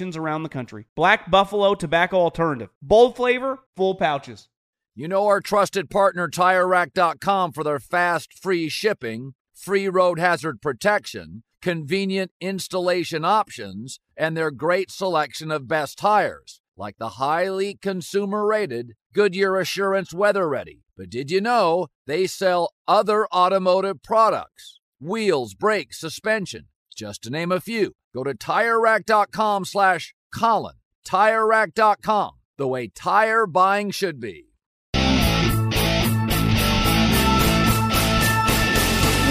around the country. Black Buffalo Tobacco Alternative. Bold flavor, full pouches. You know our trusted partner TireRack.com for their fast, free shipping, free road hazard protection, convenient installation options, and their great selection of best tires, like the highly consumer rated Goodyear Assurance Weather Ready. But did you know they sell other automotive products? Wheels, brakes, suspension just to name a few. Go to TireRack.com slash Colin. TireRack.com, the way tire buying should be.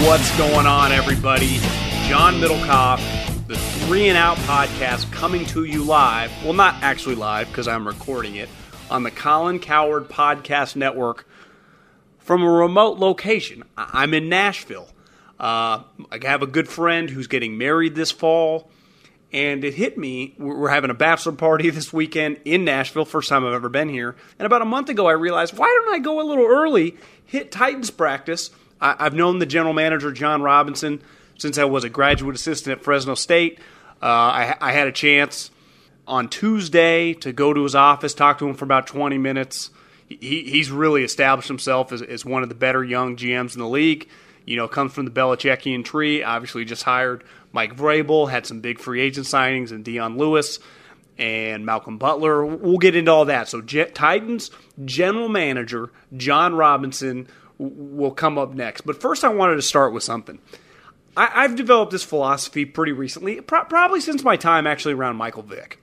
What's going on, everybody? John Middlekauff, the Three and Out podcast coming to you live. Well, not actually live because I'm recording it on the Colin Cowherd Podcast Network from a remote location. I'm in Nashville. Uh, I have a good friend who's getting married this fall, and it hit me. We're having a bachelor party this weekend in Nashville, first time I've ever been here. And about a month ago, I realized why don't I go a little early, hit Titans practice? I, have known the general manager, Jon Robinson, since I was a graduate assistant at Fresno State. Uh, I, I had a chance on Tuesday to go to his office, talk to him for about 20 minutes. He, he's really established himself as, as one of the better young GMs in the league you know, comes from the Belichickian tree. Obviously, just hired Mike Vrabel, had some big free agent signings, and Dion Lewis and Malcolm Butler. We'll get into all that. So, Titans general manager Jon Robinson will come up next. But first, I wanted to start with something. I, have developed this philosophy pretty recently, pro- probably since my time actually around Michael Vick.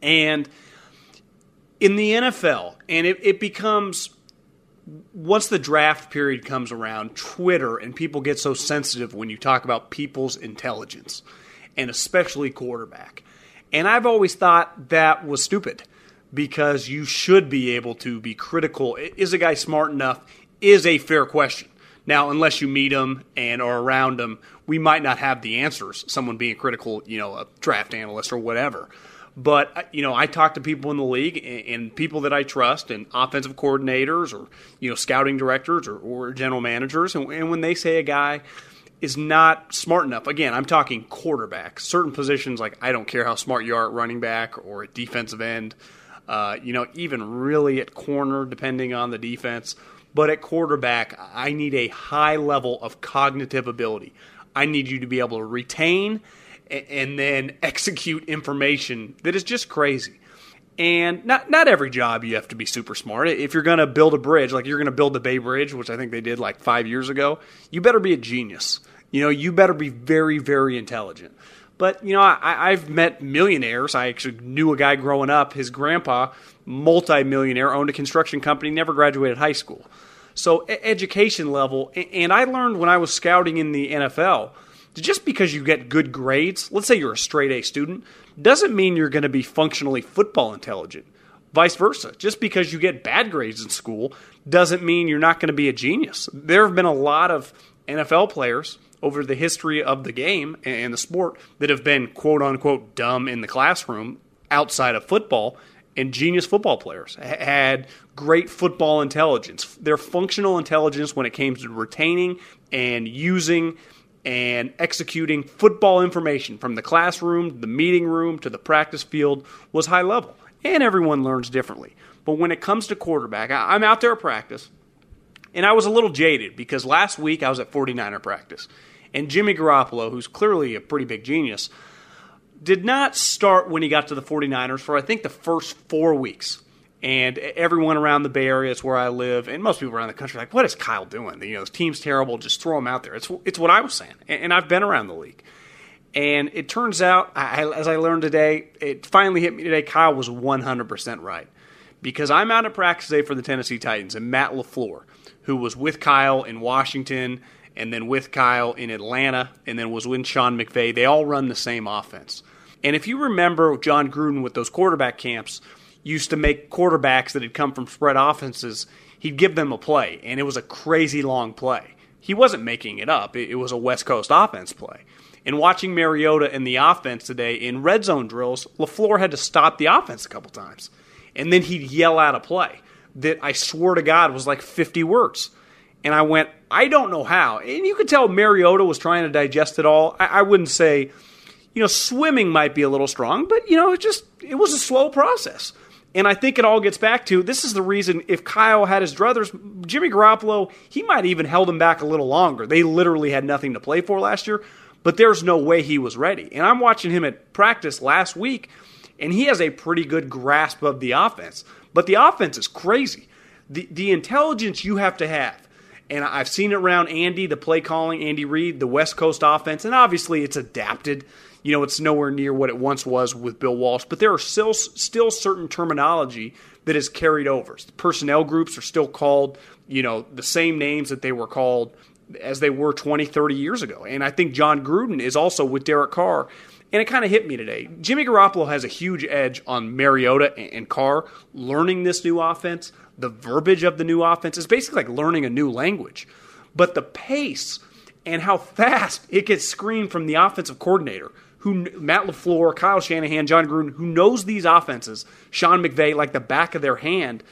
And in the NFL, and it, it becomes once the draft period comes around, Twitter and people get so sensitive when you talk about people's intelligence, and especially quarterback. And I've always thought that was stupid because you should be able to be critical. Is a guy smart enough? Is a fair question. Now, unless you meet him and are around him, we might not have the answers. Someone being critical, you know, a draft analyst or whatever. But uh, you know, I talk to people in the league and, people that I trust, and offensive coordinators or you know scouting directors or, or general managers, and, and, when they say a guy is not smart enough, again, I'm talking quarterback. Certain positions, like I don't care how smart you are at running back or at defensive end, uh, you know, even really at corner, depending on the defense. But at quarterback, I need a high level of cognitive ability. I need you to be able to retain and then execute information that is just crazy. And not not every job you have to be super smart. If you're going to build a bridge, like you're going to build the Bay Bridge, which I think they did like five years ago, you better be a genius. You know, you better be very very intelligent. But you know, I, I've met millionaires. I actually knew a guy growing up. His grandpa, multi-millionaire, owned a construction company, never graduated high school. So education level, and I learned when I was scouting in the NFL just because you get good grades, let's say you're a straight A student, doesn't mean you're going to be functionally football intelligent. Vice versa. Just because you get bad grades in school doesn't mean you're not going to be a genius. There have been a lot of NFL players over the history of the game and the sport that have been quote unquote dumb in the classroom outside of football and genius football players, had great football intelligence. Their functional intelligence when it came to retaining and using and executing football information from the classroom, the meeting room, to the practice field was high level. And everyone learns differently. But when it comes to quarterback, I'm out there at practice, and I was a little jaded because last week I was at 49er practice. And Jimmy Garoppolo, who's clearly a pretty big genius, did not start when he got to the 49ers for I think the first four weeks. And everyone around the Bay Area is where I live, and most people around the country are like, what is Kyle doing? You know, this team's terrible. Just throw him out there. It's it's what I was saying, and I've been around the league. And it turns out, I, as I learned today, it finally hit me today. Kyle was 100% right because I'm out at practice today for the Tennessee Titans, and Matt LaFleur, who was with Kyle in Washington and then with Kyle in Atlanta, and then was with Sean McVay. They all run the same offense. And if you remember Jon Gruden with those quarterback camps, used to make quarterbacks that had come from spread offenses, he'd give them a play, and it was a crazy long play. He wasn't making it up, it was a West Coast offense play. And watching Mariota in the offense today in red zone drills, LaFleur had to stop the offense a couple times. And then he'd yell out a play that I swear to God was like 50 words. And I went, I don't know how. And you could tell Mariota was trying to digest it all. I, I wouldn't say, you know, swimming might be a little strong, but, you know, it just, it was a slow process. And I think it all gets back to this is the reason if Kyle had his druthers, Jimmy Garoppolo, he might even held him back a little longer. They literally had nothing to play for last year, but there's no way he was ready. And I'm watching him at practice last week, and he has a pretty good grasp of the offense. But the offense is crazy. The the intelligence you have to have and I've seen it around Andy, the play calling, Andy Reid, the West Coast offense, and obviously it's adapted. You know, it's nowhere near what it once was with Bill Walsh, but there are still still certain terminology that is carried over. Personnel groups are still called, you know, the same names that they were called as they were 20, 30 years ago. And I think Jon Gruden is also with Derek Carr. And it kind of hit me today. Jimmy Garoppolo has a huge edge on Mariota and Carr learning this new offense, the verbiage of the new offense is basically like learning a new language. But the pace and how fast it gets screened from the offensive coordinator, who Matt LaFleur, Kyle Shanahan, Jon Gruden, who knows these offenses, Sean McVay, like the back of their hand,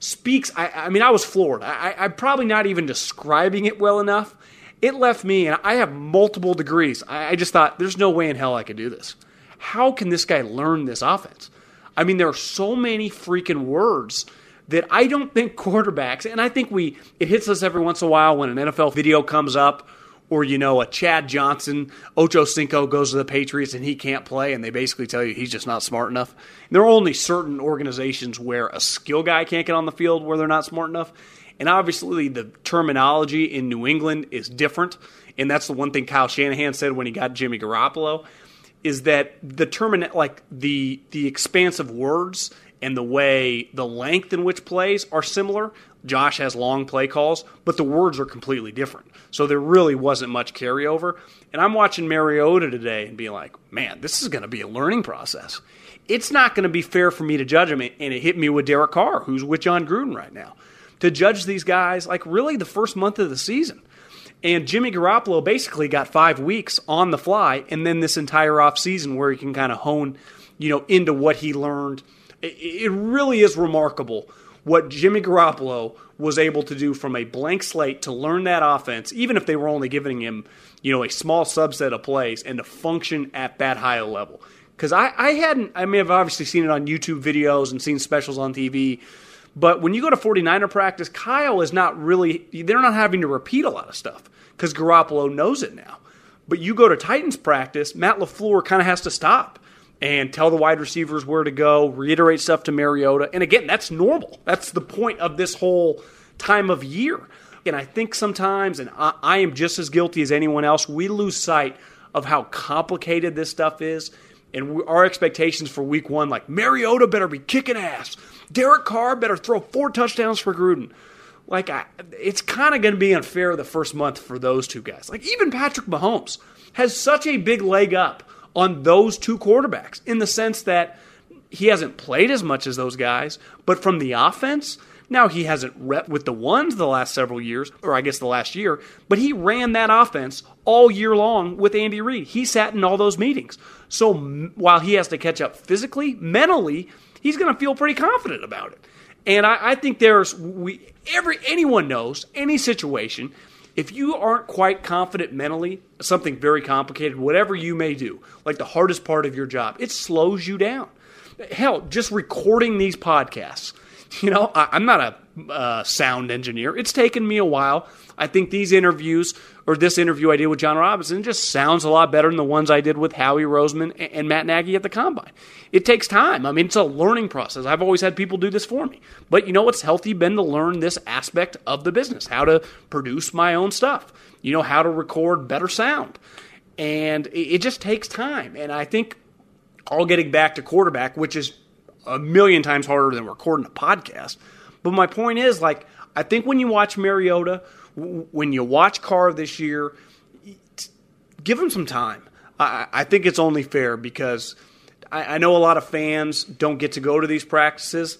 speaks. I, I mean, I was floored. I, I'm probably not even describing it well enough. It left me, and I have multiple degrees. I, I just thought, there's no way in hell I could do this. How can this guy learn this offense? I mean, there are so many freaking words that I don't think quarterbacks, and I think we it hits us every once in a while when an NFL video comes up, or you know a Chad Johnson, Ocho Cinco goes to the Patriots and he can't play, and they basically tell you he's just not smart enough. There are only certain organizations where a skill guy can't get on the field where they're not smart enough, and obviously the terminology in New England is different, and that's the one thing Kyle Shanahan said when he got Jimmy Garoppolo. Is that the term like the the expansive words and the way the length in which plays are similar. Josh has long play calls, but the words are completely different. So there really wasn't much carryover. And I'm watching Mariota today and being like, man, this is going to be a learning process. It's not going to be fair for me to judge him. And it hit me with Derek Carr, who's with Jon Gruden right now, to judge these guys like really the first month of the season. And Jimmy Garoppolo basically got five weeks on the fly, and then this entire offseason where he can kind of hone, you know, into what he learned – it really is remarkable what Jimmy Garoppolo was able to do from a blank slate to learn that offense, even if they were only giving him, you know, a small subset of plays and to function at that high level. Because I, I hadn't, I may have obviously seen it on YouTube videos and seen specials on TV, but when you go to 49er practice, Kyle is not really, they're not having to repeat a lot of stuff because Garoppolo knows it now. But you go to Titans practice, Matt LaFleur kind of has to stop and tell the wide receivers where to go, reiterate stuff to Mariota. And again, that's normal. That's the point of this whole time of year. And I think sometimes, and I, I am just as guilty as anyone else, we lose sight of how complicated this stuff is. And we, our expectations for week one, like Mariota better be kicking ass. Derek Carr better throw four touchdowns for Gruden. Like, I, it's kind of going to be unfair the first month for those two guys. Like, even Patrick Mahomes has such a big leg up on those two quarterbacks in the sense that he hasn't played as much as those guys, but from the offense, now he hasn't rep with the ones the last several years, or I guess the last year, but he ran that offense all year long with Andy Reid. He sat in all those meetings. So while he has to catch up physically, mentally, he's going to feel pretty confident about it. And I, I think there's we every anyone knows any situation. If you aren't quite confident mentally, something very complicated, whatever you may do, like the hardest part of your job, it slows you down. Hell, just recording these podcasts. You know, I, I'm not a uh, sound engineer. It's taken me a while. I think these interviews or this interview I did with Jon Robinson just sounds a lot better than the ones I did with Howie Roseman and Matt Nagy at the combine. It takes time. I mean, it's a learning process. I've always had people do this for me. But you know what's healthy been to learn this aspect of the business, how to produce my own stuff, you know, how to record better sound. And it just takes time. And I think all getting back to quarterback, which is a million times harder than recording a podcast. But my point is, like, I think when you watch Mariota, when you watch Carr this year, give him some time. I, I think it's only fair because I, I, know a lot of fans don't get to go to these practices,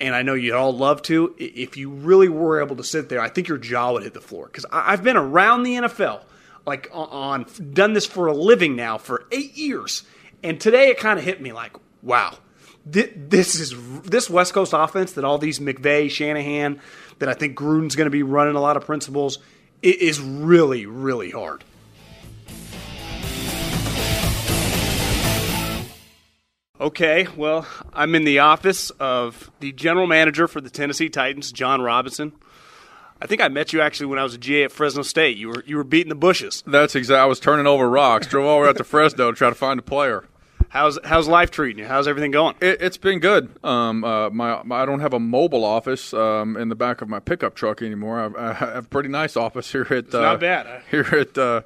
and I know you'd all love to. If you really were able to sit there, I think your jaw would hit the floor because I've been around the NFL, like on done this for a living now for eight years, and today it kind of hit me like, wow. This is this West Coast offense that all these McVay, Shanahan, that I think Gruden's going to be running a lot of principles. It is really, really hard. Okay, well, I'm in the office of the general manager for the Tennessee Titans, Jon Robinson. I think I met you actually when I was a GA at Fresno State. You were you were beating the bushes. That's exactly. I was turning over rocks. Drove over out to Fresno to try to find a player. How's how's life treating you? How's everything going? It, has been good. Um, uh, my, my, I don't have a mobile office um, in the back of my pickup truck anymore. I, I have a pretty nice office here at uh, not bad huh? here at uh,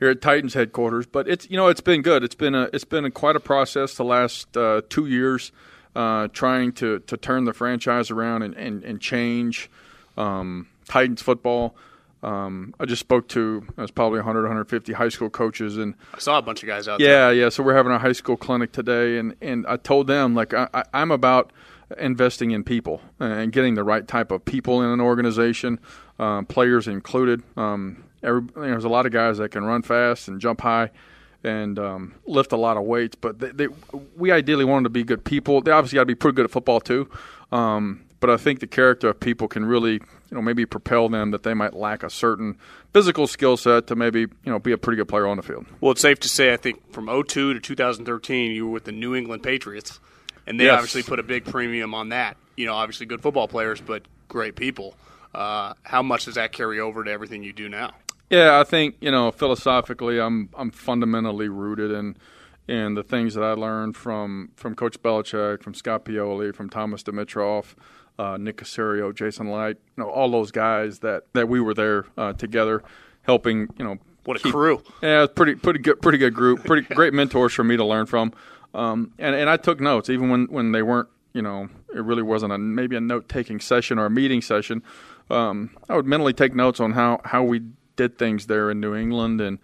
here at Titans headquarters. But it's you know it's been good. It's been a it's been a, quite a process the last uh, two years, uh, trying to to turn the franchise around and and, and change um, Titans football. Um, I just spoke to it was probably 100, 150 high school coaches, and I saw a bunch of guys out yeah, there. Yeah, yeah. So we're having a high school clinic today, and and I told them like I, I, I'm about investing in people and getting the right type of people in an organization, uh, players included. Um, every, you know, there's a lot of guys that can run fast and jump high and um, lift a lot of weights, but they, they, we ideally want them to be good people. They obviously got to be pretty good at football too. Um, but I think the character of people can really, you know, maybe propel them that they might lack a certain physical skill set to maybe, you know, be a pretty good player on the field. Well, it's safe to say, I think from 02 to 2013, you were with the New England Patriots, and they yes. obviously put a big premium on that. You know, obviously good football players, but great people. Uh, how much does that carry over to everything you do now? Yeah, I think you know philosophically, I'm I'm fundamentally rooted in in the things that I learned from from Coach Belichick, from Scott Pioli, from Thomas Dimitroff uh, Nick Caserio, Jason Licht, you know, all those guys that, that we were there uh, together, helping. You know, what a keep, crew! Yeah, pretty pretty good, pretty good group, pretty great mentors for me to learn from. Um, and and I took notes even when when they weren't. You know, it really wasn't a maybe a note taking session or a meeting session. Um, I would mentally take notes on how how we did things there in New England and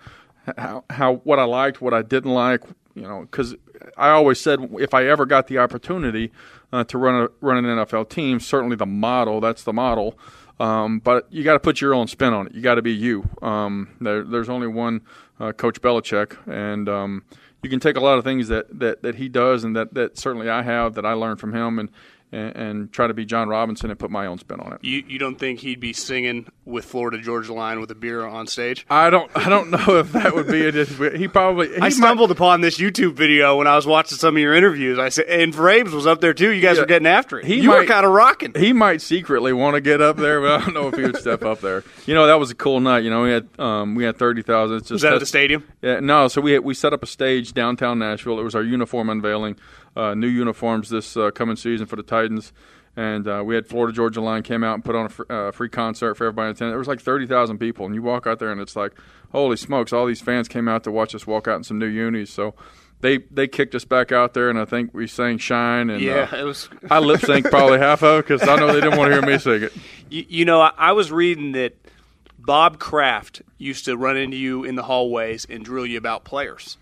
how how what I liked, what I didn't like. You know, because I always said if I ever got the opportunity uh, to run a, run an NFL team. Certainly the model. That's the model. Um, but you got to put your own spin on it. You got to be you. Um, there, there's only one uh, Coach Belichick, and um, you can take a lot of things that, that, that he does, and that, that certainly I have that I learned from him, and and, and, try to be Jon Robinson and put my own spin on it. You you don't think he'd be singing with Florida Georgia Line with a beer on stage? I don't I don't know if that would be it. He probably. He I stumbled might, upon this YouTube video when I was watching some of your interviews. I said, and Vrabes was up there too. You guys yeah, were getting after it. He you might, were kind of rocking. He might secretly want to get up there, but I don't know if he would step up there. You know, that was a cool night. You know, we had um, we had thirty thousand. Was that at the stadium? Yeah, no. So we had, we set up a stage downtown Nashville. It was our uniform unveiling, new uniforms this uh, coming season for the Titans and uh, we had Florida Georgia Line came out and put on a fr- uh, free concert for everybody to attend. There was like thirty thousand people, and you walk out there and it's like, holy smokes! All these fans came out to watch us walk out in some new unis. So they they kicked us back out there, and I think we sang "Shine." And yeah, uh, it was. I lip sync probably half of it because I know they didn't want to hear me sing it. You, you know, I, I was reading that Bob Kraft used to run into you in the hallways and drill you about players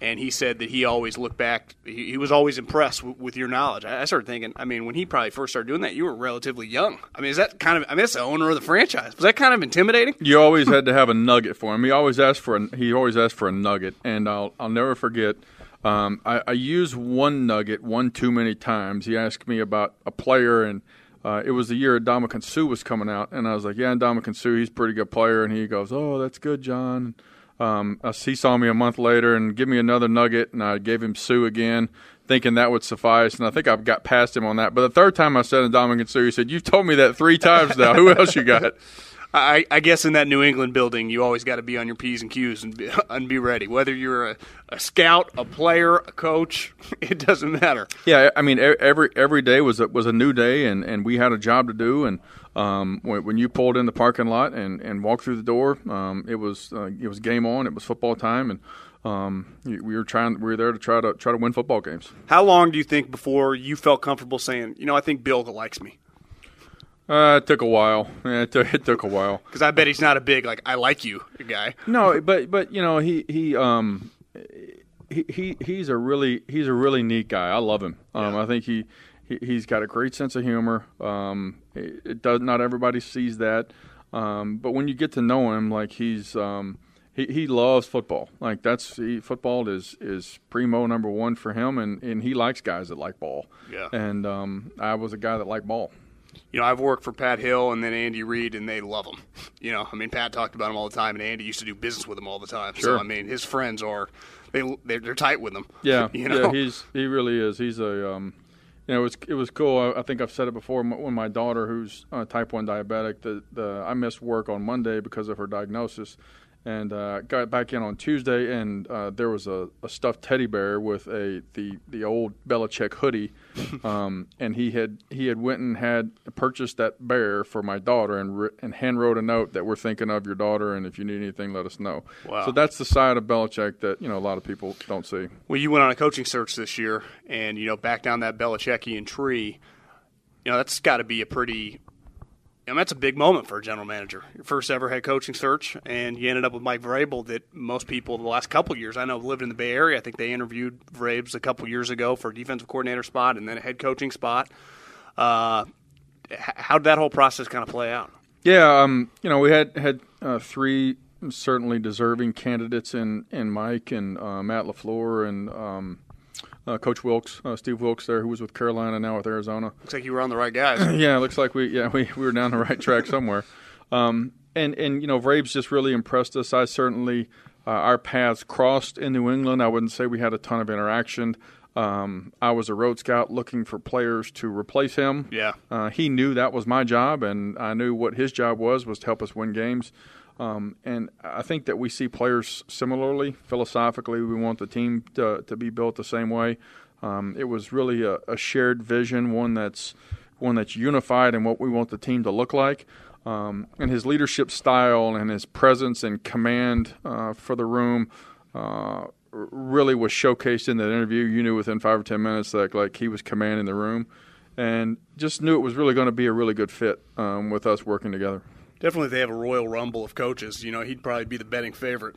and he said that he always looked back. He, he was always impressed w- with your knowledge. I, I, started thinking. I mean, when he probably first started doing that, you were relatively young. I mean, is that kind of? I mean, that's the owner of the franchise. Was that kind of intimidating? You always had to have a nugget for him. He always asked for a. He always asked for a nugget, and I'll I'll never forget. Um, I, I used one nugget one too many times. He asked me about a player, and uh, it was the year Ndamukong Suh was coming out, and I was like, "Yeah, Ndamukong Suh, he's a pretty good player." And he goes, "Oh, that's good, John." Um, he saw me a month later and give me another nugget, and I gave him Suh again, thinking that would suffice. And I think I've got past him on that. But the third time I said Ndamukong Suh, he said, "You've told me that three times now. Who else you got?" I, I, guess in that New England building, you always got to be on your P's and Q's and be, and be ready. Whether you're a, a, scout, a player, a coach, it doesn't matter. Yeah, I mean, every every day was a, was a new day, and, and we had a job to do. And um, when, when, you pulled in the parking lot and, and walked through the door, um, it was uh, it was game on. It was football time, and um, we were trying we were there to try to try to win football games. How long do you think before you felt comfortable saying, you know, I think Bill likes me? Uh, it took a while. Yeah, it, took, it took a while. Because I bet he's not a big like I like you guy. No, but but you know he he um he, he he's a really he's a really neat guy. I love him. Um, yeah. I think he, he has got a great sense of humor. Um, it, does not everybody sees that. Um, but when you get to know him, like he's um, he, he loves football. Like that's he, football is is primo number one for him, and, and he likes guys that like ball. Yeah. And um, I was a guy that liked ball you know, I've worked for Pat Hill and then Andy Reid, and they love him. You know, I mean, Pat talked about him all the time, and Andy used to do business with him all the time. Sure. So, I mean, his friends are they they're, they're tight with him. Yeah, you know? yeah, he's he really is. He's a um, you know, it was it was cool. I, I think I've said it before. When my daughter, who's type one diabetic, the the I missed work on Monday because of her diagnosis, and uh, got back in on Tuesday, and uh, there was a, a, stuffed teddy bear with a the the old Belichick hoodie, um, and he had he had went and had purchased that bear for my daughter, and and hand wrote a note that we're thinking of your daughter, and if you need anything, let us know. Wow. So that's the side of Belichick that you know a lot of people don't see. Well, you went on a coaching search this year, and you know back down that Belichickian tree. You know that's got to be a pretty that's a big moment for a general manager. Your first ever head coaching search, and you ended up with Mike Vrabel. That most people the last couple years I know lived in the Bay Area. I think they interviewed Vrabes a couple years ago for a defensive coordinator spot and then a head coaching spot. Uh, how did that whole process kind of play out? Yeah, um, you know, we had had uh, three certainly deserving candidates in in Mike and uh, Matt LaFleur and. Um, uh, Coach Wilks, uh, Steve Wilks, there, who was with Carolina, now with Arizona. Looks like you were on the right guys. yeah, looks like we yeah we, we were down the right track somewhere. Um, and and you know, Vrabes just really impressed us. I certainly uh, our paths crossed in New England. I wouldn't say we had a ton of interaction. Um, I was a road scout looking for players to replace him. Yeah, uh, he knew that was my job, and I knew what his job was was to help us win games. Um, and I think that we see players similarly. Philosophically, we want the team to, to be built the same way. Um, it was really a, a, shared vision, one that's one that's unified in what we want the team to look like. Um, and his leadership style and his presence and command uh, for the room uh, really was showcased in that interview. You knew within five or ten minutes that like he was commanding the room, and just knew it was really going to be a really good fit um, with us working together. Definitely, they have a Royal Rumble of coaches. You know, he'd probably be the betting favorite.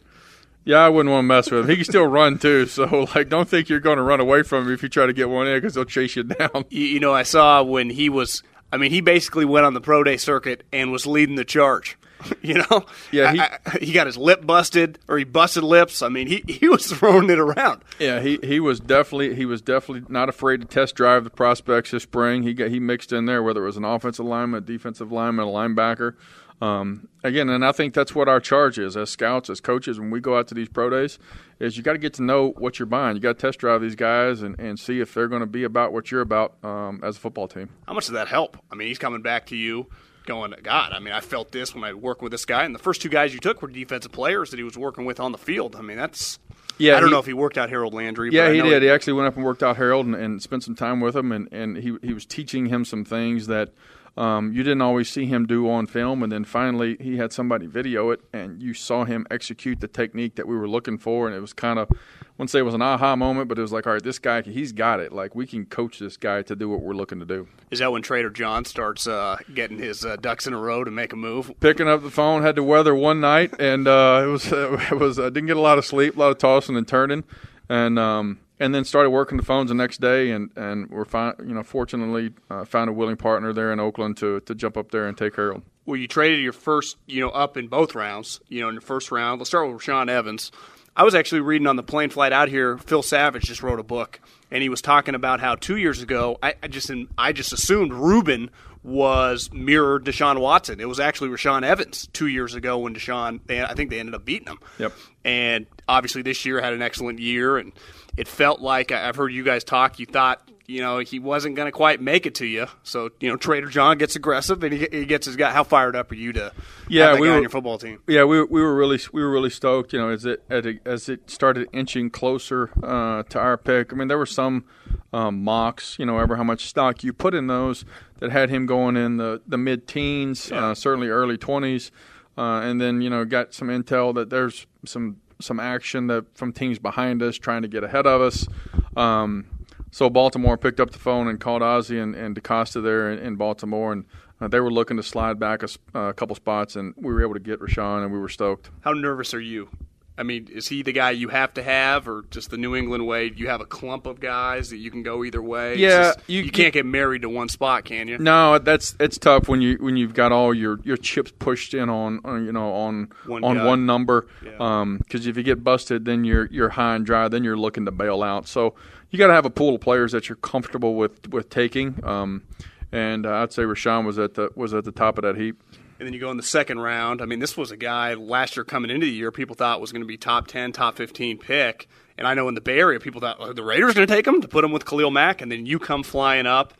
Yeah, I wouldn't want to mess with him. He can still run too, so like, don't think you're going to run away from him if you try to get one in because they'll chase you down. You, you know, I saw when he was. I mean, he basically went on the pro day circuit and was leading the charge. you know, yeah, he, I, I, he, got his lip busted or he busted lips. I mean, he, he was throwing it around. Yeah, he, he was definitely he was definitely not afraid to test drive the prospects this spring. He got he mixed in there whether it was an offensive lineman, a defensive lineman, a linebacker. Um, again, and I think that's what our charge is as scouts, as coaches, when we go out to these pro days, is you got to get to know what you're buying. You got to test drive these guys and, and see if they're going to be about what you're about um, as a football team. How much does that help? I mean, he's coming back to you going, God, I mean, I felt this when I worked with this guy. And the first two guys you took were defensive players that he was working with on the field. I mean, that's. Yeah, I don't he, know if he worked out Harold Landry. Yeah, he did. He, he, actually went up and worked out Harold and, and, spent some time with him, and, and he he was teaching him some things that um, you didn't always see him do on film, and then finally he had somebody video it, and you saw him execute the technique that we were looking for, and it was kind of, I wouldn't say it was an aha moment, but it was like, all right, this guy, he's got it. Like we can coach this guy to do what we're looking to do. Is that when Trader John starts uh, getting his uh, ducks in a row to make a move? Picking up the phone, had to weather one night, and uh, it was it was I didn't get a lot of sleep, a lot of tossing and turning, and um, and then started working the phones the next day, and and we're fine. You know, fortunately, uh, found a willing partner there in Oakland to to jump up there and take Harold. Well, you traded your first, you know, up in both rounds. You know, in the first round, let's start with Rashaan Evans. I was actually reading on the plane flight out here. Phil Savage just wrote a book, and he was talking about how two years ago, I, I just I just assumed Ruben was mirrored Deshaun Watson. It was actually Rashaan Evans two years ago when Deshaun. They, I think they ended up beating him. Yep. And obviously this year had an excellent year, and it felt like I've heard you guys talk. You thought you know he wasn't going to quite make it to you. So you know Trader John gets aggressive and he, he gets his guy. How fired up are you to yeah, we were, on your football team? Yeah, we, we were really we were really stoked. You know, as it as it started inching closer uh, to our pick. I mean, there were some um, mocks. You know, ever how much stock you put in those that had him going in the the mid teens, Yeah. uh, certainly early twenties, uh, and then you know got some intel that there's some some action that from teams behind us trying to get ahead of us. Um, so Baltimore picked up the phone and called Ozzie and, and there in, in Baltimore, and uh, they were looking to slide back a, uh, a couple spots, and we were able to get Rashaan, and we were stoked. How nervous are you? I mean, is he the guy you have to have, or just the New England way? You have a clump of guys that you can go either way. Yeah, just- you- you, can't get married to one spot, can you? No, that's it's tough when you when you've got all your, your chips pushed in on, on you know on One on guy. one number. Yeah. Because if you get busted, then you're you're high and dry. Then you're looking to bail out. So you got to have a pool of players that you're comfortable with with taking. Um, and uh, I'd say Rashaan was at the was at the top of that heap. And then you go in the second round. I mean, this was a guy last year coming into the year, people thought was going to be top 10, top 15 pick. And I know in the Bay Area, people thought oh, the Raiders going to take him to put him with Khalil Mack. And then you come flying up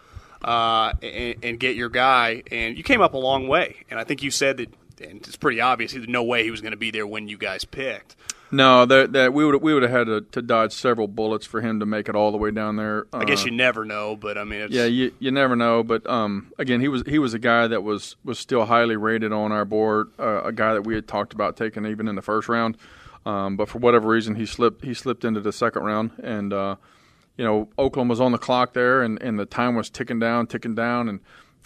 uh, and, and get your guy. And you came up a long way. And I think you said that, and it's pretty obvious, there's no way he was going to be there when you guys picked. No, that that we would we would have had to, to dodge several bullets for him to make it all the way down there. I guess Uh, you never know, but I mean, it's, Yeah, you, you never know, but um, again, he was he was a guy that was was still highly rated on our board, uh, a guy that we had talked about taking even in the first round, um, but for whatever reason he slipped he slipped into the second round, and uh, you know Oakland was on the clock there, and, and the time was ticking down, ticking down, and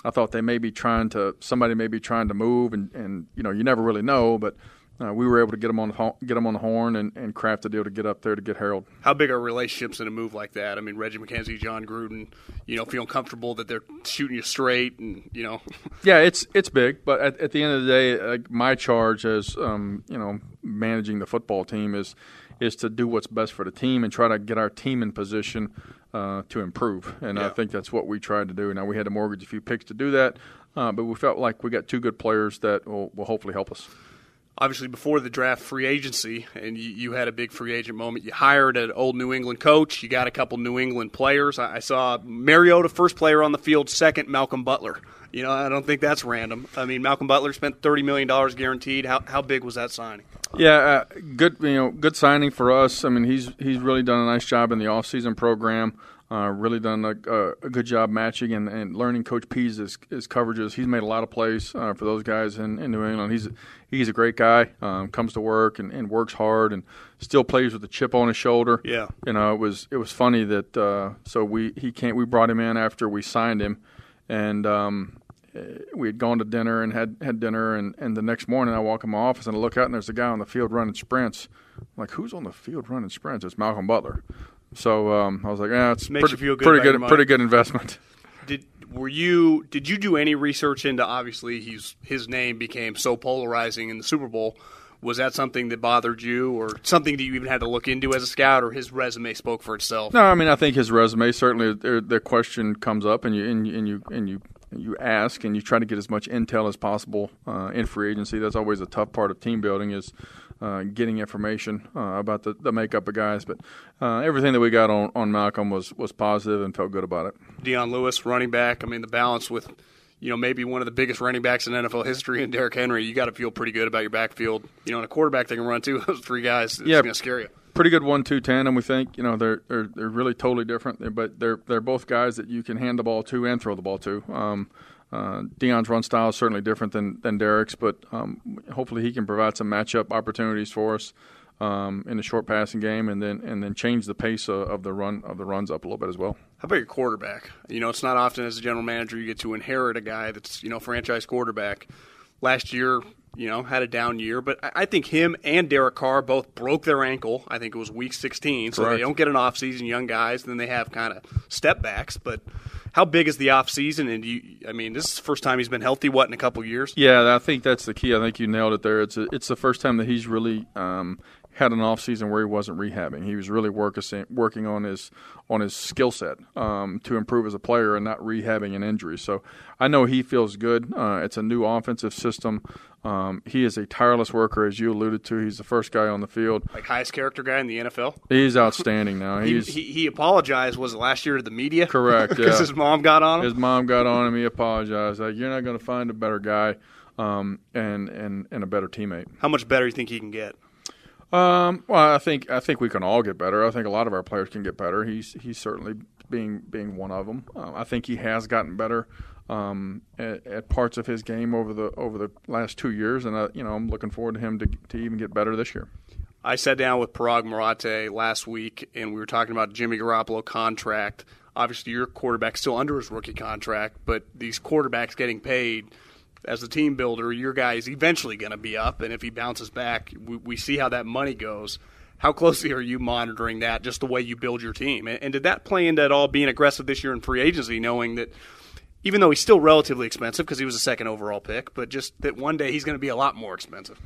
I thought they may be trying to somebody may be trying to move, and, and you know you never really know, but uh, we were able to get him on the get him on the horn and, and craft a deal to get up there to get Harold. How big are relationships in a move like that? I mean, Reggie McKenzie, Jon Gruden, you know, feeling comfortable that they're shooting you straight, and you know, Yeah, it's it's big, but at, at the end of the day, like my charge as um, you know managing the football team is is to do what's best for the team and try to get our team in position uh, to improve. And I think that's what we tried to do. Now we had to mortgage a few picks to do that, uh, but we felt like we got two good players that will, will hopefully help us. Obviously before the draft free agency and you, you had a big free agent moment you hired an old new england coach you got a couple new england players i, I saw mariota first player on the field second malcolm butler you know i don't think that's random i mean malcolm butler spent $30 million guaranteed how, how big was that signing Yeah, uh, good. You know, good signing for us. I mean, he's he's really done a nice job in the off-season program. Uh, really done a, a, a good job matching and, and learning Coach P's his, his coverages. He's made a lot of plays uh, for those guys in, in New England. He's he's a great guy. Um, comes to work and, and works hard and still plays with a chip on his shoulder. Yeah. you know, it was it was funny that uh, so we he can't we brought him in after we signed him, and um, we had gone to dinner and had, had dinner and, and the next morning I walk in my office and I look out and there's a guy on the field running sprints. I'm like, who's on the field running sprints? It's Malcolm Butler. So um, I was like, yeah, it's Makes pretty, you feel good pretty good, pretty good investment. did were you did you do any research into obviously he's his name became so polarizing in the super bowl was that something that bothered you or something that you even had to look into as a scout or his resume spoke for itself No, I mean I think his resume certainly the, question comes up and you and, you- and you and you you ask and you try to get as much intel as possible uh, in free agency. That's always a tough part of team building is uh, getting information uh, about the, the makeup of guys. But uh, everything that we got on, on Malcolm was was positive and felt good about it. Dion Lewis, running back. I mean, the balance with, you know, maybe one of the biggest running backs in NFL history and Derrick Henry. You got to feel pretty good about your backfield. You know, and a quarterback that can run too. Those three guys, it's Yeah. going to scare you. pretty good one-two tandem. We think you know they're they're they're really totally different, but they're they're both guys that you can hand the ball to and throw the ball to. Um, uh, Dion's run style is certainly different than than Derrick's, but um, hopefully he can provide some matchup opportunities for us um, in the short passing game, and then and then change the pace of, of the run of the runs up a little bit as well. How about your quarterback? You know, it's not often as a general manager you get to inherit a guy that's you know franchise quarterback. Last year, you know, had a down year, but I think him and Derek Carr both broke their ankle. I think it was week 16, so they don't get an offseason, young guys. Then they have kind of step backs. But how big is the offseason? And do you, I mean, this is the first time he's been healthy. What in a couple years? Yeah, I think that's the key. I think you nailed it there. It's a, it's the first time that he's really um, had an off season where he wasn't rehabbing. He was really working working on his on his skill set um, to improve as a player and not rehabbing an injury. So I know he feels good. Uh, it's a new offensive system. Um, he is a tireless worker, as you alluded to. He's the first guy on the field. Like highest character guy in the NFL. He's outstanding now. He, he, he apologized. Was it last year to the media? Correct. Because yeah. his mom got on him. His mom got on him. He apologized. Like you're not going to find a better guy, um, and and and a better teammate. How much better do you think he can get? Um, well, I think I think we can all get better. I think a lot of our players can get better. He's he's certainly being being one of them. Uh, I think he has gotten better um, at, at, parts of his game over the over the last two years, and uh, you know I'm looking forward to him to to even get better this year. I sat down with Paraag Marathe last week, and we were talking about Jimmy Garoppolo contract. Obviously, your quarterback's still under his rookie contract, but these quarterbacks getting paid as a team builder, your guy is eventually going to be up, and if he bounces back, we, we, see how that money goes. How closely are you monitoring that, just the way you build your team? And, and did that play into at all being aggressive this year in free agency, knowing that even though he's still relatively expensive because he was a second overall pick, but just that one day he's going to be a lot more expensive?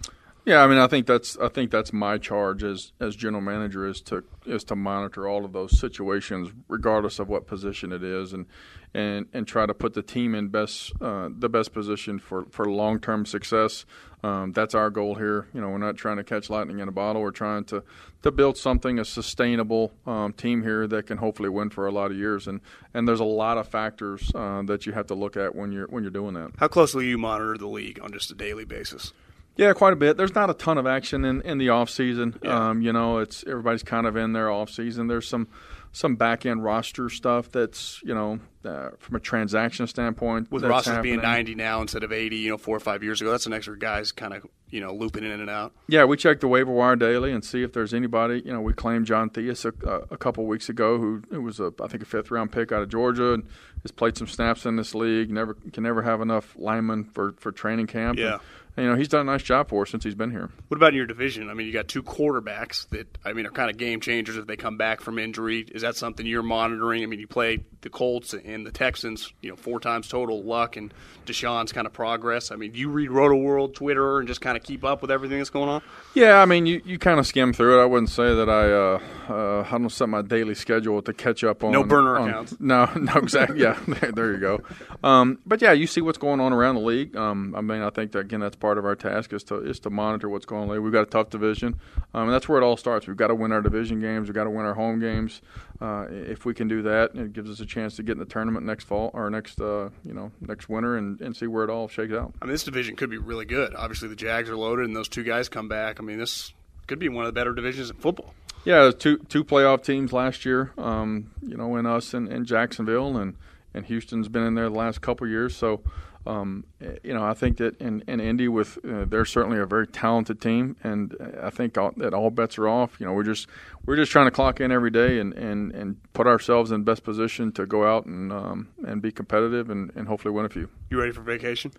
Yeah, I mean, I think that's I think that's my charge as as general manager is to is to monitor all of those situations, regardless of what position it is, and and and try to put the team in best uh, the best position for for long term success. Um, that's our goal here. You know, we're not trying to catch lightning in a bottle. We're trying to to build something a sustainable um, team here that can hopefully win for a lot of years. And and there's a lot of factors uh, that you have to look at when you're when you're doing that. How closely you monitor the league on just a daily basis? Yeah, quite a bit. There's not a ton of action in, in the off season. Yeah. Um, you know, it's everybody's kind of in their off season. There's some some back end roster stuff that's you know uh, from a transaction standpoint. With rosters happening. being 90 now instead of 80, you know, four or five years ago, that's an extra guys kind of you know looping in and out. Yeah, we check the waiver wire daily and see if there's anybody. You know, we claimed John Theus a, a couple weeks ago, who, who was a I think a fifth round pick out of Georgia and has played some snaps in this league. Never can never have enough linemen for for training camp. Yeah. And, you know, he's done a nice job for us since he's been here. What about in your division? I mean, you got two quarterbacks that I mean are kind of game changers if they come back from injury. Is that something you're monitoring? I mean, you play the Colts and the Texans, you know, four times total. Luck and Deshaun's kind of progress. I mean, do you read Roto World Twitter and just kind of keep up with everything that's going on? Yeah, I mean, you, you kind of skim through it. I wouldn't say that I uh, uh, I don't set my daily schedule to catch up on no burner on, accounts. No, no, exactly. Yeah, there, there you go. Um, but yeah, you see what's going on around the league. Um, I mean, I think that, again that's part of our task is to is to monitor what's going on. We've got a tough division, um, and that's where it all starts. We've got to win our division games. We've got to win our home games. Uh, if we can do that, it gives us a chance to get in the tournament next fall or next uh, you know next winter and, and see where it all shakes out. I mean, this division could be really good. Obviously, the Jags are loaded, and those two guys come back. I mean, this could be one of the better divisions in football. Yeah, two two playoff teams last year. Um, you know, in us and, and Jacksonville, and and Houston's been in there the last couple years. So um, you know, I think that in, in Indy, with uh, they're certainly a very talented team, and I think all, that all bets are off. You know, we're just we're just trying to clock in every day and, and, and put ourselves in best position to go out and um, and be competitive and, and hopefully win a few. You ready for vacation?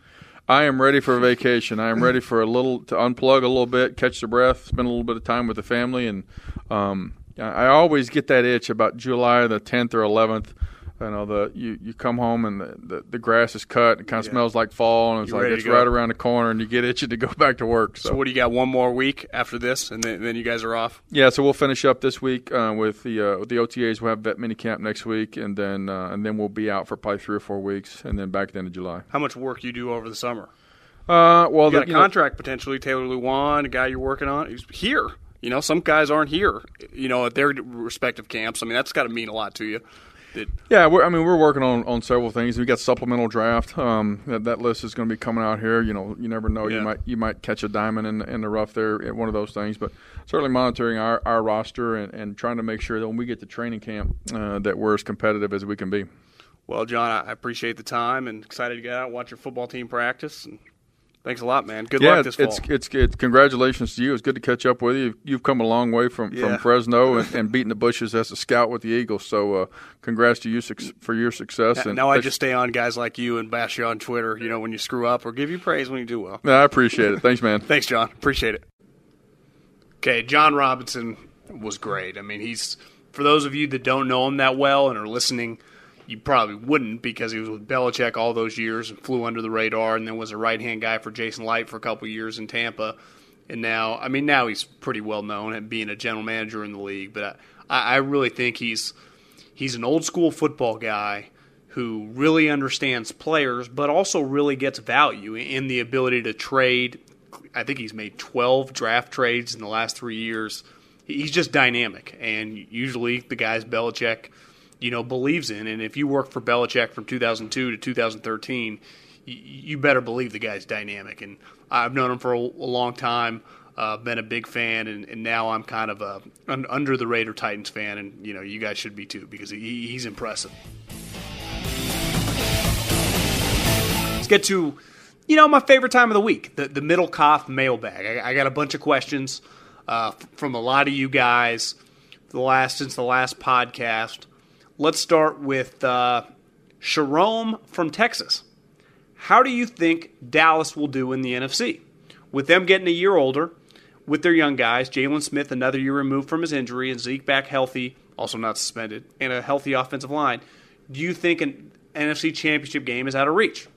I am ready for vacation. I am ready for a little to unplug a little bit, catch the breath, spend a little bit of time with the family, and um, I always get that itch about July the 10th or 11th you know the you, you come home and the, the, the grass is cut and it kind of yeah. smells like fall and it's You're like it's right around the corner and you get itchy to go back to work so. so. what do you got one more week after this and then, then you guys are off? Yeah so we'll finish up this week uh, with the uh, with the OTAs we'll have vet mini camp next week and then uh, and then we'll be out for probably three or four weeks and then back at the end of July. How much work you do over the summer? Uh well you got the, a contract know, potentially Taylor Lewan a guy you're working on he's here. You know some guys aren't here you know at their respective camps. I mean that's got to mean a lot to you yeah, I mean, we're working on, on several things. We got supplemental draft. Um, that, that list is going to be coming out here. You know, you never know. Yeah. You might you might catch a diamond in in the rough there at one of those things. But certainly monitoring our, our roster and, and trying to make sure that when we get to training camp, uh, that we're as competitive as we can be. Well, John, I appreciate the time and excited to get out and watch your football team practice. And Thanks a lot, man. Good yeah, luck this fall. It's, it's, it's congratulations to you. It's good to catch up with you. You've come a long way from, yeah. from Fresno and, and, beating the bushes as a scout with the Eagles. So, uh, congrats to you for your success. Yeah, and now I just stay on guys like you and bash you on Twitter. You know when you screw up or give you praise when you do well. Yeah, I appreciate it. Thanks, man. Thanks, John. Appreciate it. Okay, Jon Robinson was great. I mean, he's for those of you that don't know him that well and are listening you probably wouldn't because he was with Belichick all those years and flew under the radar, and then was a right hand guy for Jason Licht for a couple years in Tampa. and now I mean now he's pretty well known at being a general manager in the league. But I, I really think he's he's an old school football guy who really understands players, but also really gets value in the ability to trade. I think he's made 12 draft trades in the last three years. He's just dynamic, and usually the guys Belichick, you know, believes in. And if you work for Belichick from 2002 to 2013, you better believe the guy's dynamic. And I've known him for a, long time. Uh, been a big fan, and, and, now I'm kind of a an under the Raider Titans fan, and you know you guys should be too because he, he's impressive. Let's get to you know my favorite time of the week, the the Middlekauff mailbag. I, I got a bunch of questions uh, from a lot of you guys the last since the last podcast. Let's start with uh, Sharom from Texas. How do you think Dallas will do in the NFC? With them getting a year older, with their young guys, Jaylon Smith another year removed from his injury, and Zeke back healthy, also not suspended, and a healthy offensive line, do you think an NFC championship game is out of reach?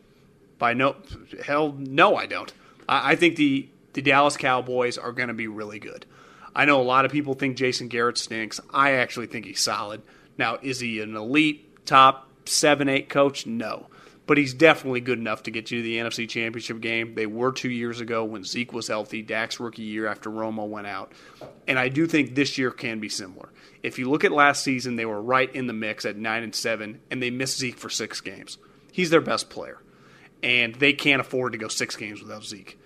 By no hell no, I don't. I, I think the the Dallas Cowboys are going to be really good. I know a lot of people think Jason Garrett stinks. I actually think he's solid. Now, is he an elite top seven, eight coach? No but he's definitely good enough to get you to the NFC Championship game. They were two years ago when Zeke was healthy, Dak's rookie year after Romo went out. And I do think this year can be similar. If you look at last season, they were right in the mix at 9 and 7, and they missed Zeke for six games. He's their best player. And they can't afford to go six games without Zeke.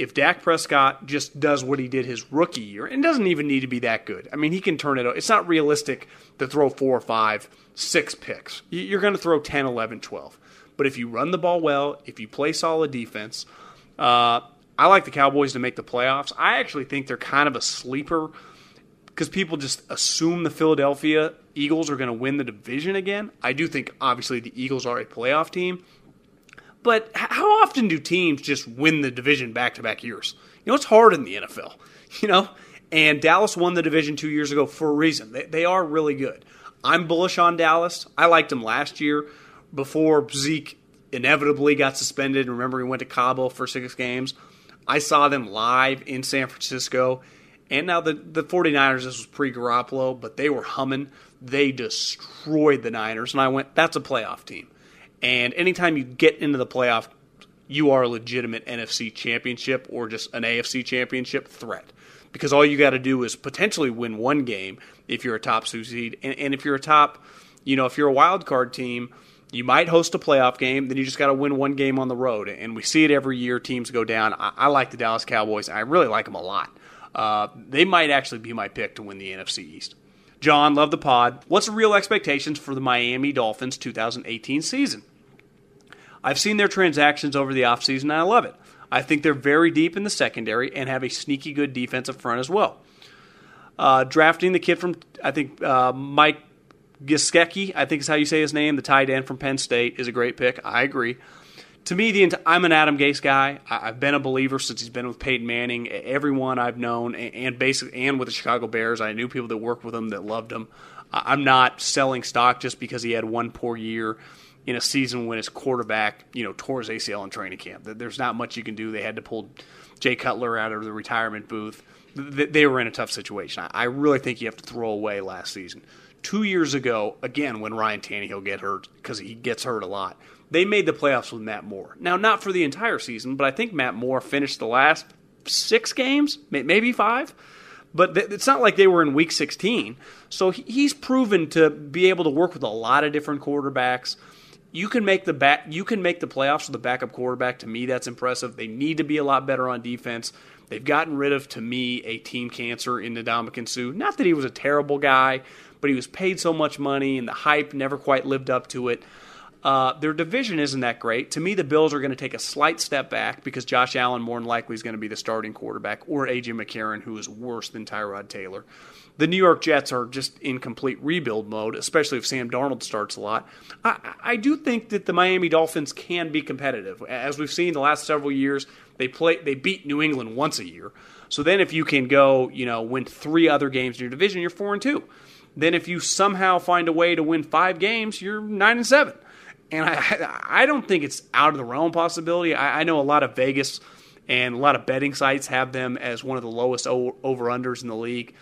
If Dak Prescott just does what he did his rookie year, and doesn't even need to be that good. I mean, he can turn it. It's not realistic to throw four or five, six picks. You're going to throw 10, 11, 12 but if you run the ball well, if you play solid defense, uh, I like the Cowboys to make the playoffs. I actually think they're kind of a sleeper because people just assume the Philadelphia Eagles are going to win the division again. I do think, obviously, the Eagles are a playoff team. But how often do teams just win the division back to back years? You know, it's hard in the NFL, you know? And Dallas won the division two years ago for a reason. They, they are really good. I'm bullish on Dallas. I liked them last year before Zeke inevitably got suspended. Remember, he went to Cabo for six games. I saw them live in San Francisco. And now the, the 49ers, this was pre Garoppolo, but they were humming. They destroyed the Niners. And I went, that's a playoff team. And anytime you get into the playoff, you are a legitimate NFC championship or just an AFC championship threat. Because all you got to do is potentially win one game if you're a top seed. And, and if you're a top, you know, if you're a wild card team, you might host a playoff game, then you just got to win one game on the road. And we see it every year. Teams go down. I, I like the Dallas Cowboys. I really like them a lot. Uh, they might actually be my pick to win the NFC East. John, love the pod. What's the real expectations for the Miami Dolphins 2018 season? I've seen their transactions over the offseason, and I love it. I think they're very deep in the secondary and have a sneaky good defensive front as well. Uh, drafting the kid from, I think, uh, Mike Gesicki, I think is how you say his name, the tight end from Penn State, is a great pick. I agree. To me, the I'm an Adam Gase guy. I've been a believer since he's been with Peyton Manning. Everyone I've known, and basically, and with the Chicago Bears, I knew people that worked with him that loved him. I'm not selling stock just because he had one poor year in a season when his quarterback, you know, tore his ACL in training camp. There's not much you can do. They had to pull Jay Cutler out of the retirement booth. They were in a tough situation. I really think you have to throw away last season. Two years ago, again, when Ryan Tannehill get hurt, because he gets hurt a lot, they made the playoffs with Matt Moore. Now, not for the entire season, but I think Matt Moore finished the last six games, maybe five. But it's not like they were in week 16. So he's proven to be able to work with a lot of different quarterbacks. You can make the back you can make the playoffs with a backup quarterback. To me, that's impressive. They need to be a lot better on defense. They've gotten rid of, to me, a team cancer in Ndamukong Suh. Not that he was a terrible guy, but he was paid so much money and the hype never quite lived up to it. Uh, their division isn't that great. To me, the Bills are going to take a slight step back because Josh Allen more than likely is going to be the starting quarterback, or A.J. McCarron, who is worse than Tyrod Taylor. The New York Jets are just in complete rebuild mode, especially if Sam Darnold starts a lot. I, I do think that the Miami Dolphins can be competitive. As we've seen the last several years, they play they beat New England once a year. So then if you can go, you know, win three other games in your division, you're four and two. Then if you somehow find a way to win five games, you're nine and seven. And I, I don't think it's out of the realm possibility. I, I know a lot of Vegas and a lot of betting sites have them as one of the lowest over unders in the league.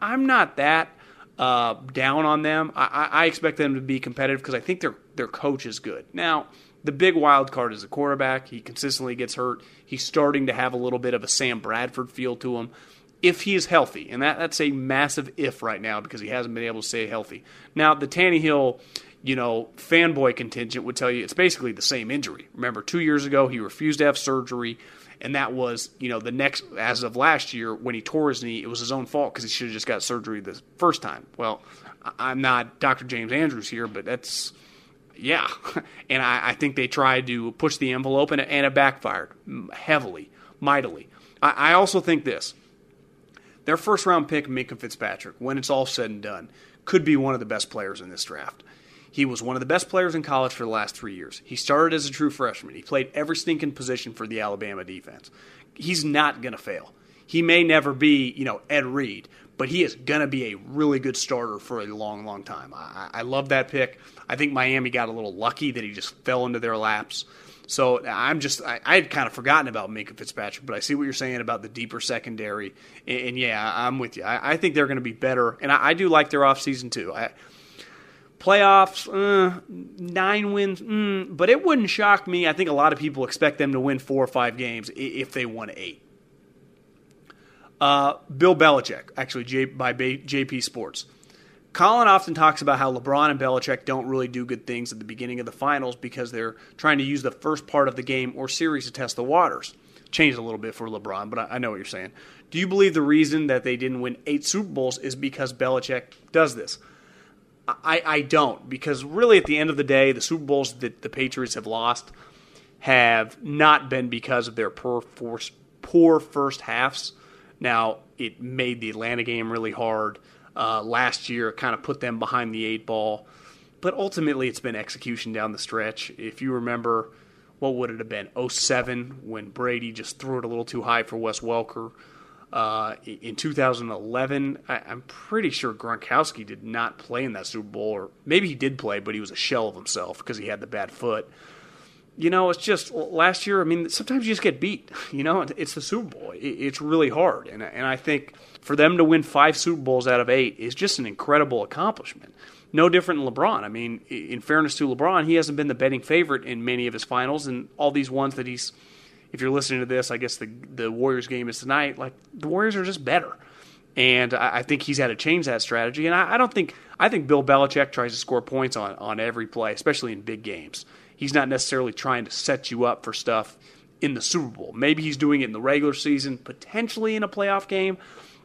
I, am not that uh, down on them. I, I expect them to be competitive because I think their their coach is good. Now, the big wild card is the quarterback. He consistently gets hurt. He's starting to have a little bit of a Sam Bradford feel to him. If he is healthy, and that, that's a massive if right now because he hasn't been able to stay healthy. Now, the Tannehill, you know, fanboy contingent would tell you it's basically the same injury. Remember, two years ago, he refused to have surgery and that was you know the next as of last year when he tore his knee it was his own fault because he should have just got surgery the first time. Well i'm not dr james andrews here but that's yeah. And i, I think they tried to push the envelope and, and it backfired heavily mightily. I, I also think this. Their first round pick Minkah Fitzpatrick when it's all said and done could be one of the best players in this draft he was one of the best players in college for the last three years. He started as a true freshman. He played every stinking position for the Alabama defense. He's not going to fail. He may never be, you know, Ed Reed, but he is going to be a really good starter for a long, long time. I, I love that pick. I think Miami got a little lucky that he just fell into their laps. So I'm just I, I had kind of forgotten about Minkah Fitzpatrick, but I see what you're saying about the deeper secondary, and, and yeah, I'm with you. I, I think they're going to be better, and I, I do like their offseason too. I, Playoffs, uh, nine wins, mm, but it wouldn't shock me. I think a lot of people expect them to win four or five games if they won eight. Uh, Bill Belichick, actually, J, by JP Sports. Colin often talks about how LeBron and Belichick don't really do good things at the beginning of the finals because they're trying to use the first part of the game or series to test the waters. Changed a little bit for LeBron, but I, I know what you're saying. Do you believe the reason that they didn't win eight Super Bowls is because Belichick does this? I, I don't because really at the end of the day, the Super Bowls that the Patriots have lost have not been because of their poor force, poor first halves. Now it made the Atlanta game really hard. Uh, last year, kind of put them behind the eight ball, but ultimately it's been execution down the stretch. If you remember, what would it have been? 07 when Brady just threw it a little too high for Wes Welker. Uh, in 2011, I, am pretty sure Gronkowski did not play in that Super Bowl, or maybe he did play, but he was a shell of himself because he had the bad foot. You know, it's just last year. I mean, sometimes you just get beat. You know, it's the Super Bowl. It's really hard, and and I think for them to win five Super Bowls out of eight is just an incredible accomplishment. No different than LeBron. I mean, in fairness to LeBron, he hasn't been the betting favorite in many of his finals, and all these ones that he's if you're listening to this, I guess the the Warriors game is tonight. Like the Warriors are just better, and I, I think he's had to change that strategy. And I, I, don't think I think Bill Belichick tries to score points on on every play, especially in big games. He's not necessarily trying to set you up for stuff in the Super Bowl. Maybe he's doing it in the regular season, potentially in a playoff game,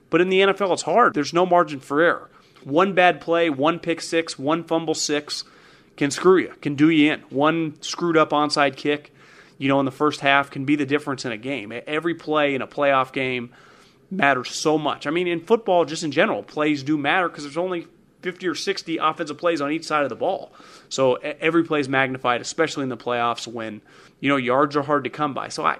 but in the NFL, it's hard. There's no margin for error. One bad play, one pick six, one fumble six can screw you, can do you in. One screwed up onside kick you know, in the first half can be the difference in a game. Every play in a playoff game matters so much. I mean, in football, just in general, plays do matter because there's only 50 or 60 offensive plays on each side of the ball. So every play is magnified, especially in the playoffs when, you know, yards are hard to come by. So I,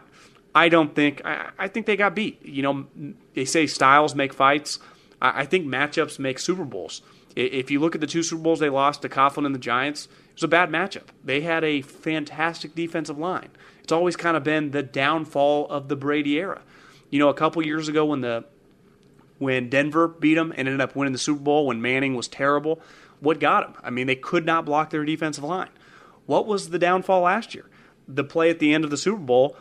I don't think, I, I think they got beat. You know, they say styles make fights. I, I think matchups make Super Bowls. If you look at the two Super Bowls they lost to Coughlin and the Giants, it was a bad matchup. They had a fantastic defensive line. It's always kind of been the downfall of the Brady era. You know, a couple years ago when the when Denver beat them and ended up winning the Super Bowl when Manning was terrible, what got them? I mean, they could not block their defensive line. What was the downfall last year? The play at the end of the Super Bowl,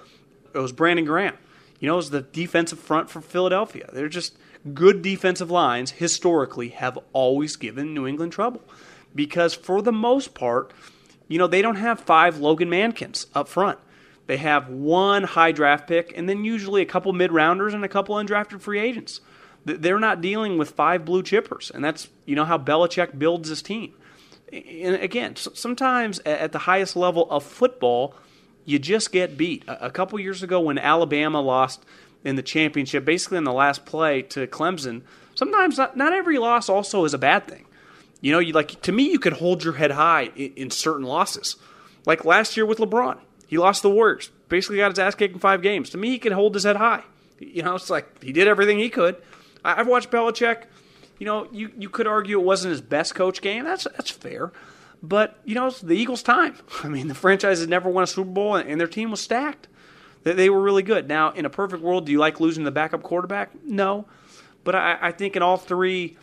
it was Brandon Graham. You know, it was the defensive front for Philadelphia. They're just good defensive lines historically have always given New England trouble because for the most part, you know, they don't have five Logan Mankins up front. They have one high draft pick and then usually a couple mid rounders and a couple undrafted free agents. They're not dealing with five blue chippers, and that's you know how Belichick builds his team. And again, sometimes at the highest level of football, you just get beat. A couple years ago, when Alabama lost in the championship, basically in the last play to Clemson, sometimes not, not every loss also is a bad thing. You know, you like to me, you could hold your head high in, in certain losses, like last year with LeBron. He lost the Warriors. Basically, got his ass kicked in five games. To me, he could hold his head high. You know, it's like he did everything he could. I've watched Belichick. You know, you, you could argue it wasn't his best coach game. That's that's fair. But, you know, it's the Eagles' time. I mean, the franchise had never won a Super Bowl, and their team was stacked. They were really good. Now, in a perfect world, do you like losing the backup quarterback? No, but I, I think in all three,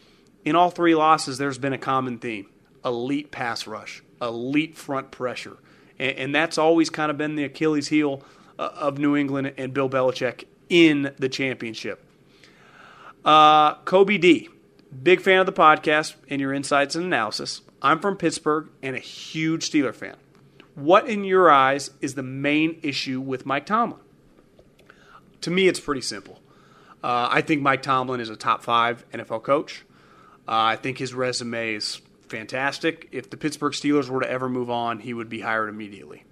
in all three losses, there's been a common theme: elite pass rush, elite front pressure, and, and that's always kind of been the Achilles heel uh, of New England and Bill Belichick in the championship. Uh, Kobe D, big fan of the podcast and your insights and analysis. I'm from Pittsburgh and a huge Steeler fan. What, in your eyes, is the main issue with Mike Tomlin? To me, it's pretty simple. Uh, I think Mike Tomlin is a top five NFL coach. Uh, I think his resume is fantastic. If the Pittsburgh Steelers were to ever move on, he would be hired immediately.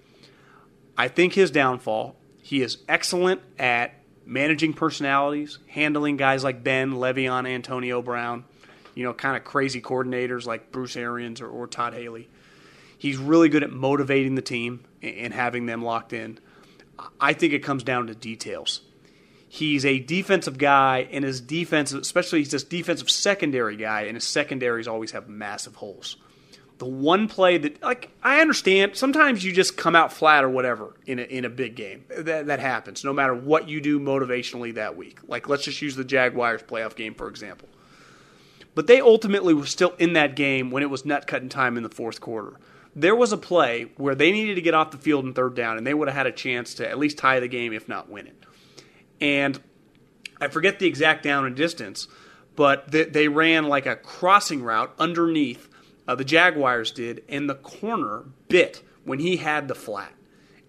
I think his downfall, he is excellent at managing personalities, handling guys like Ben, Le'Veon, Antonio Brown, you know, kind of crazy coordinators like Bruce Arians or, or Todd Haley. He's really good at motivating the team and having them locked in. I think it comes down to details. He's a defensive guy, and his defense, especially he's this defensive secondary guy, and his secondaries always have massive holes. The one play that, like, I understand, sometimes you just come out flat or whatever in a, in a big game. That, that happens, no matter what you do motivationally that week. Like, let's just use the Jaguars playoff game, for example. But they ultimately were still in that game when it was nut cutting time in the fourth quarter there was a play where they needed to get off the field in third down, and they would have had a chance to at least tie the game, if not win it. And I forget the exact down and distance, but they ran like a crossing route underneath. Uh, the Jaguars did, and the corner bit when he had the flat,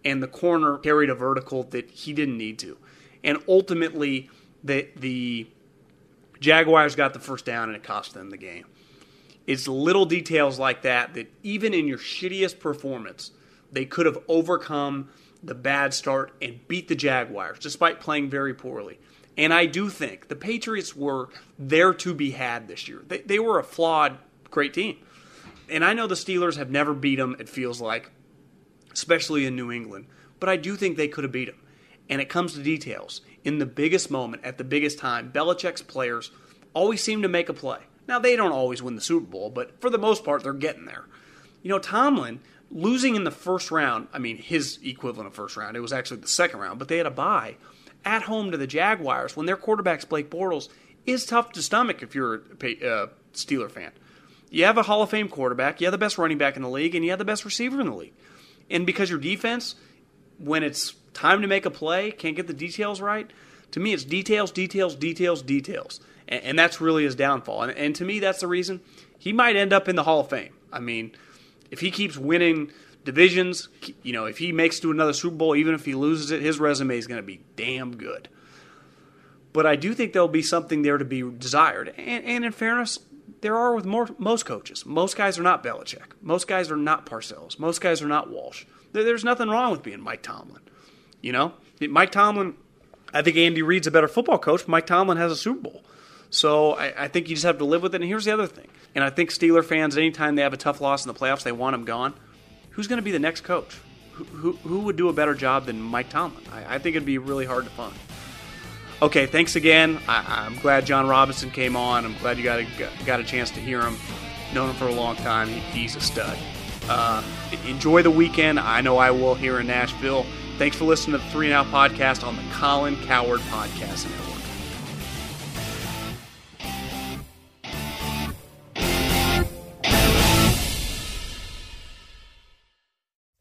and the corner carried a vertical that he didn't need to, and ultimately the the Jaguars got the first down, and it cost them the game. It's little details like that that even in your shittiest performance, they could have overcome the bad start and beat the Jaguars despite playing very poorly. And I do think the Patriots were there to be had this year. They, they were a flawed, great team. And I know the Steelers have never beat them, it feels like, especially in New England. But I do think they could have beat them. And it comes to details. In the biggest moment, at the biggest time, Belichick's players always seem to make a play. Now, they don't always win the Super Bowl, but for the most part, they're getting there. You know, Tomlin losing in the first round, I mean, his equivalent of first round, it was actually the second round, but they had a bye at home to the Jaguars when their quarterback's Blake Bortles is tough to stomach if you're a uh, Steeler fan. You have a Hall of Fame quarterback, you have the best running back in the league, and you have the best receiver in the league. And because your defense, when it's time to make a play, can't get the details right, to me, it's details, details, details, details and, and that's really his downfall. And, and to me, that's the reason he might end up in the Hall of Fame. I mean, if he keeps winning divisions, you know, if he makes to another Super Bowl, even if he loses it, his resume is going to be damn good. But I do think there'll be something there to be desired. And, and in fairness, there are with more, most coaches. Most guys are not Belichick. Most guys are not Parcells. Most guys are not Walsh. There's nothing wrong with being Mike Tomlin. You know, Mike Tomlin. I think Andy Reid's a better football coach. Mike Tomlin has a Super Bowl. So I, I, think you just have to live with it. And here's the other thing. And I think Steeler fans, anytime they have a tough loss in the playoffs, they want him gone. Who's going to be the next coach? Who, who, would do a better job than Mike Tomlin? I, I, think it'd be really hard to find. Okay, thanks again. I, am glad Jon Robinson came on. I'm glad you got a, got a chance to hear him. Known him for a long time. He, he's a stud. Uh, enjoy the weekend. I know I will here in Nashville. Thanks for listening to the Three and Out podcast on the Colin Cowherd Podcast Network.